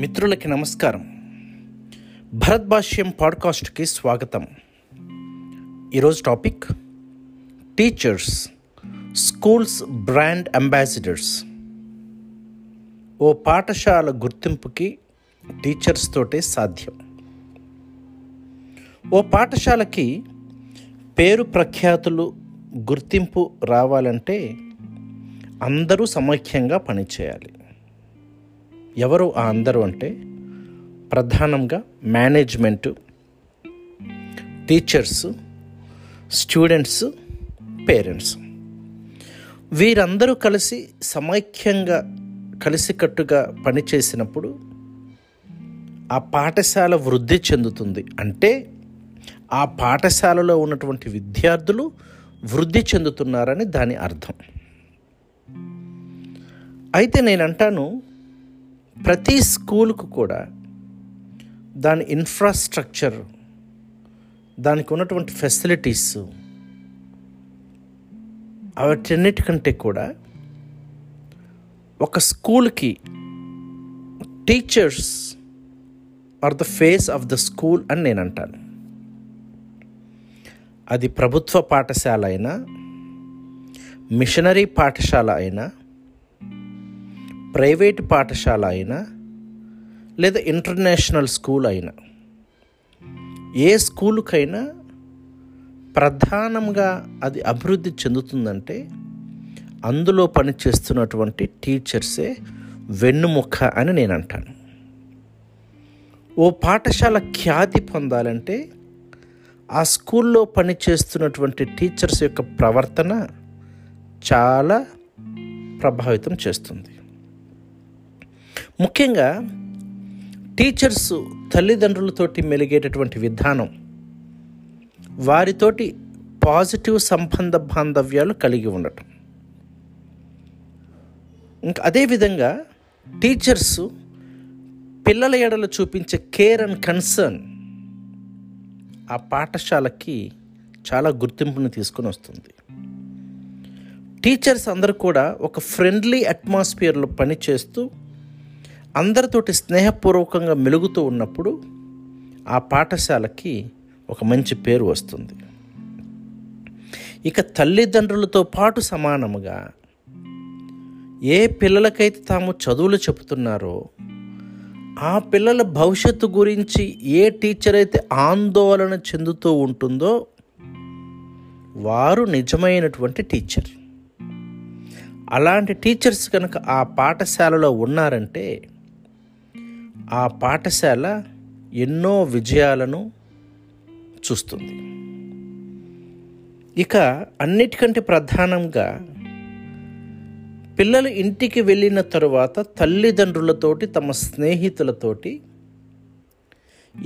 మిత్రులకి నమస్కారం. భరత్ భాష్యం పాడ్కాస్ట్కి స్వాగతం. ఈరోజు topic teachers schools brand ambassadors. ఓ పాఠశాల గుర్తింపుకి టీచర్స్ తోటే సాధ్యం. ఓ పాఠశాలకి పేరు ప్రఖ్యాతులు గుర్తింపు రావాలంటే అందరూ సమైక్యంగా పనిచేయాలి. ఎవరు ఆ అందరూ అంటే ప్రధానంగా మేనేజ్మెంట్ టీచర్స్ స్టూడెంట్స్ పేరెంట్స్. వీరందరూ కలిసి సమైక్యంగా కలిసికట్టుగా పనిచేసినప్పుడు ఆ పాఠశాల వృద్ధి చెందుతుంది. అంటే ఆ పాఠశాలలో ఉన్నటువంటి విద్యార్థులు వృద్ధి చెందుతున్నారని దాని అర్థం. అయితే నేను అంటాను ప్రతి స్కూల్కు కూడా దాని ఇన్ఫ్రాస్ట్రక్చర్ దానికి ఉన్నటువంటి ఫెసిలిటీస్ వాటన్నిటికంటే కూడా ఒక స్కూల్కి teachers are the face of the school అని నేను అంటాను. అది ప్రభుత్వ పాఠశాల అయినా మిషనరీ పాఠశాల అయినా ప్రైవేట్ పాఠశాల అయినా లేదా ఇంటర్నేషనల్ స్కూల్ అయినా ఏ స్కూలుకైనా ప్రధానంగా అది అభివృద్ధి చెందుతుందంటే అందులో పనిచేస్తున్నటువంటి టీచర్సే వెన్నుముక్క అని నేను అంటాను ఓ పాఠశాల ఖ్యాతి పొందాలంటే ఆ స్కూల్లో పనిచేస్తున్నటువంటి టీచర్స్ యొక్క ప్రవర్తన చాలా ప్రభావితం చేస్తుంది. ముఖ్యంగా టీచర్స్ తల్లిదండ్రులతోటి మెలిగేటటువంటి విధానం వారితోటి పాజిటివ్ సంబంధ బాంధవ్యాలు కలిగి ఉండటం. ఇంకా అదేవిధంగా టీచర్స్ పిల్లల ఎడలు చూపించే కేర్ అండ్ కన్సర్న్ ఆ పాఠశాలకి చాలా గుర్తింపును తీసుకుని వస్తుంది. టీచర్స్ అందరూ కూడా ఒక ఫ్రెండ్లీ అట్మాస్ఫియర్లో పనిచేస్తూ అందరితోటి స్నేహపూర్వకంగా మెలుగుతూ ఉన్నప్పుడు ఆ పాఠశాలకి ఒక మంచి పేరు వస్తుంది. ఇక తల్లిదండ్రులతో పాటు సమానముగా ఏ పిల్లలకైతే తాము చదువులు చెబుతున్నారో ఆ పిల్లల భవిష్యత్తు గురించి ఏ టీచర్ అయితే ఆందోళన చెందుతూ ఉంటుందో వారు నిజమైనటువంటి టీచర్ అలాంటి టీచర్స్ కనుక ఆ పాఠశాలలో ఉన్నారంటే ఆ పాఠశాల ఎన్నో విజయాలను చూస్తుంది. ఇక అన్నిటికంటే ప్రధానంగా పిల్లలు ఇంటికి వెళ్ళిన తరువాత తల్లిదండ్రులతోటి తమ స్నేహితులతోటి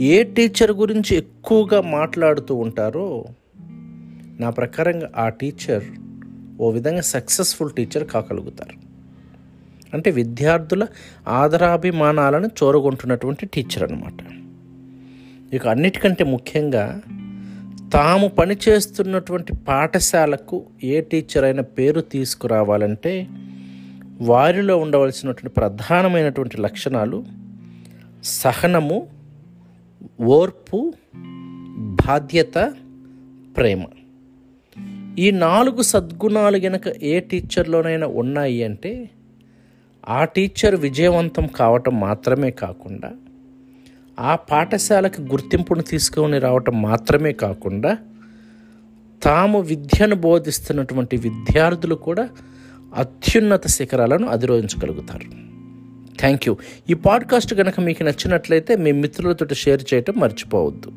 ఏ టీచర్ గురించి ఎక్కువగా మాట్లాడుతూ ఉంటారో నా ప్రకారంగా ఆ టీచర్ ఓ విధంగా సక్సెస్ఫుల్ టీచర్ కాగలుగుతారు. అంటే విద్యార్థుల ఆదరాభిమానాలను చూరగొంటున్నటువంటి టీచర్ అనమాట ఇక అన్నిటికంటే ముఖ్యంగా తాము పనిచేస్తున్నటువంటి పాఠశాలకు ఏ టీచర్ అయినా పేరు తీసుకురావాలంటే వారిలో ఉండవలసినటువంటి ప్రధానమైనటువంటి లక్షణాలు సహనము ఓర్పు బాధ్యత ప్రేమ. ఈ నాలుగు సద్గుణాలు గనక ఏ టీచర్లోనైనా ఉన్నాయి అంటే ఆ టీచర్ విజయవంతం కావటం మాత్రమే కాకుండా ఆ పాఠశాలకు గుర్తింపును తీసుకొని రావటం మాత్రమే కాకుండా తాము విద్యను బోధిస్తున్నటువంటి విద్యార్థులు కూడా అత్యున్నత శిఖరాలను అధిరోహించగలుగుతారు. థ్యాంక్ యూ ఈ పాడ్కాస్ట్ కనుక మీకు నచ్చినట్లయితే మీ మిత్రులతో షేర్ చేయటం మర్చిపోవద్దు.